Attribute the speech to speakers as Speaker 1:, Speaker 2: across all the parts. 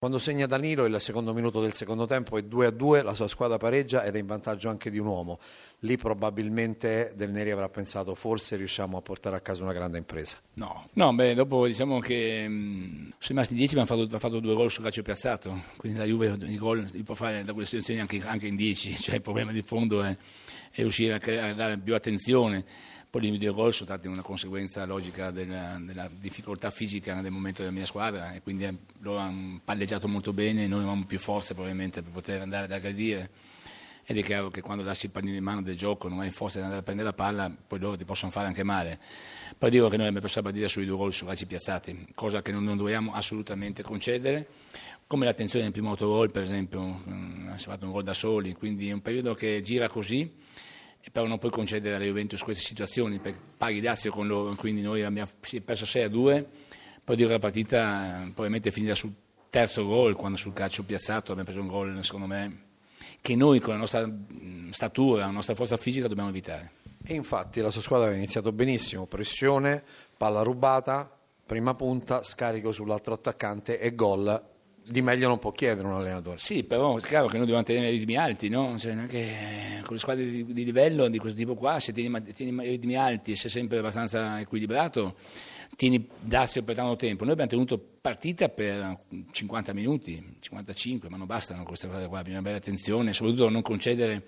Speaker 1: Quando segna Danilo il secondo minuto del secondo tempo è 2 a 2, la sua squadra pareggia ed è in vantaggio anche di un uomo. Lì probabilmente Del Neri avrà pensato forse riusciamo a portare a casa una grande impresa.
Speaker 2: No, no beh, dopo diciamo che mh, sono rimasti 10 ma hanno fatto, fatto due gol sul calcio piazzato, quindi la Juve i gol li può fare da quelle situazioni anche, anche in 10, cioè il problema di fondo è, è riuscire a, creare, a dare più attenzione poi gli due gol sono stati una conseguenza logica della, della, difficoltà fisica nel momento della mia squadra e quindi loro hanno palleggiato molto bene, noi avevamo più forze probabilmente per poter andare ad aggredire ed è chiaro che quando lasci il pallino in mano del gioco non hai forza di andare a prendere la palla, poi loro ti possono fare anche male. Poi dico che noi abbiamo perso la partita sui due gol su calci piazzati, cosa che non, non dobbiamo assolutamente concedere, come l'attenzione nel primo autogol per esempio, mm, si è fatto un gol da soli, quindi è un periodo che gira così però non puoi concedere alla Juventus queste situazioni perché paghi dazio con loro, quindi noi abbiamo perso 6 a 2, poi dico la partita probabilmente è finita sul terzo gol, quando sul calcio piazzato abbiamo preso un gol secondo me che noi con la nostra statura, la nostra forza fisica dobbiamo evitare.
Speaker 1: E infatti la sua squadra ha iniziato benissimo, pressione, palla rubata, prima punta, scarico sull'altro attaccante e gol di meglio non può chiedere un allenatore.
Speaker 2: Sì, però è chiaro che noi dobbiamo tenere ritmi alti, no? cioè, con le squadre di, di, livello di questo tipo qua, se tieni, tieni ritmi alti e sei sempre abbastanza equilibrato, tieni dazio per tanto tempo. Noi abbiamo tenuto partita per 50 minuti, 55, ma non bastano queste cose qua, bisogna avere attenzione, soprattutto non concedere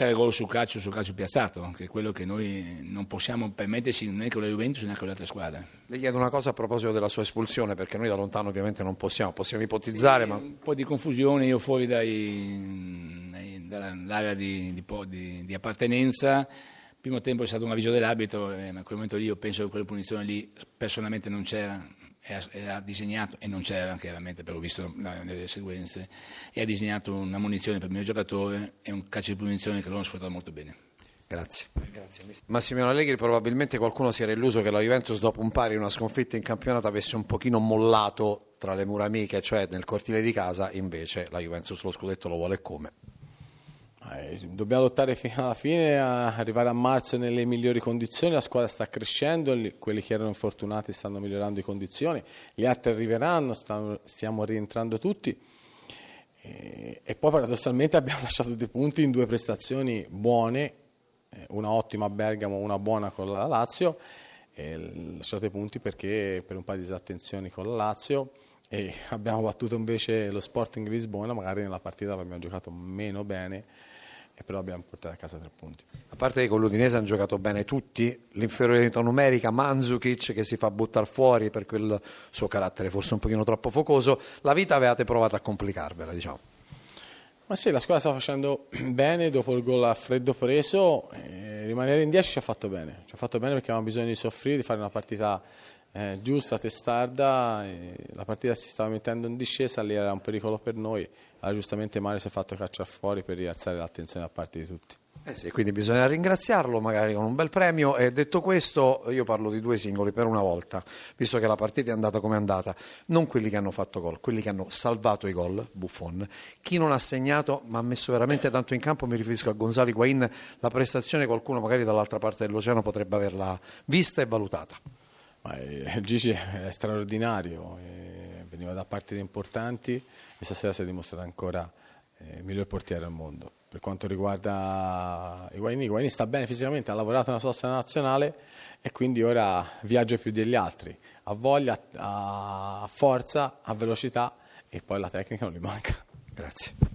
Speaker 2: tre gol sul calcio sul calcio piazzato, che è quello che noi non possiamo permetterci né con la Juventus né con le altre squadre.
Speaker 1: Le chiedo una cosa a proposito della sua espulsione, perché noi da lontano ovviamente non possiamo, possiamo ipotizzare.
Speaker 2: Sì,
Speaker 1: ma...
Speaker 2: Un po' di confusione, io fuori dai, dall'area di, di, di, appartenenza. Il primo tempo è stato un avviso dell'arbitro, eh, ma in quel momento lì io penso che quella punizione lì personalmente non c'era era disegnato, e non c'era chiaramente, però ho visto le sequenze, e ha disegnato una munizione per il mio giocatore e un calcio di punizione che loro hanno sfruttato molto bene.
Speaker 1: Grazie. Grazie Massimiliano Allegri, probabilmente qualcuno si era illuso che la Juventus dopo un pari, una sconfitta in campionato, avesse un pochino mollato tra le mura amiche, cioè nel cortile di casa, invece la Juventus lo scudetto lo vuole come?
Speaker 3: Eh, dobbiamo lottare fino alla fine, arrivare a marzo nelle migliori condizioni, la squadra sta crescendo, quelli che erano infortunati stanno migliorando le condizioni, gli altri arriveranno, stiamo rientrando tutti. E, e, poi paradossalmente abbiamo lasciato dei punti in due prestazioni buone, eh, una ottima a Bergamo, una buona con la Lazio, e lasciato dei punti perché per un paio di disattenzioni con la Lazio e abbiamo battuto invece lo Sporting Lisbona, magari nella partita abbiamo giocato meno bene però abbiamo portato a casa tre punti.
Speaker 1: A parte che con l'Udinese hanno giocato bene tutti, l'inferiorità numerica, Mandzukic che si fa buttare fuori per quel suo carattere forse un pochino troppo focoso, la vita avevate provato a complicarvela, diciamo.
Speaker 3: Ma sì, la squadra sta facendo bene dopo il gol a freddo preso, eh, rimanere in 10 ci ha fatto bene, ci ha fatto bene perché avevamo bisogno di soffrire, di fare una partita eh, giusta, testarda, la partita si stava mettendo in discesa, lì era un pericolo per noi, allora giustamente Mario si è fatto cacciare fuori per rialzare l'attenzione da parte di tutti.
Speaker 1: Eh sì, quindi bisogna ringraziarlo magari con un bel premio e detto questo io parlo di due singoli per una volta, visto che la partita è andata come è andata, non quelli che hanno fatto gol, quelli che hanno salvato i gol, Buffon, chi non ha segnato ma ha messo veramente tanto in campo, mi riferisco a Gonzalo Higuain, la prestazione qualcuno magari dall'altra parte dell'oceano potrebbe averla vista e valutata.
Speaker 3: Eh, Gigi è straordinario, eh, veniva da partite importanti e stasera si è dimostrato ancora eh, il miglior portiere al mondo. Per quanto riguarda Higuaini, Higuaini sta bene fisicamente, ha lavorato nella sosta nazionale e quindi ora viaggia più degli altri. Ha voglia, ha forza, ha velocità e poi la tecnica non gli manca.
Speaker 1: Grazie.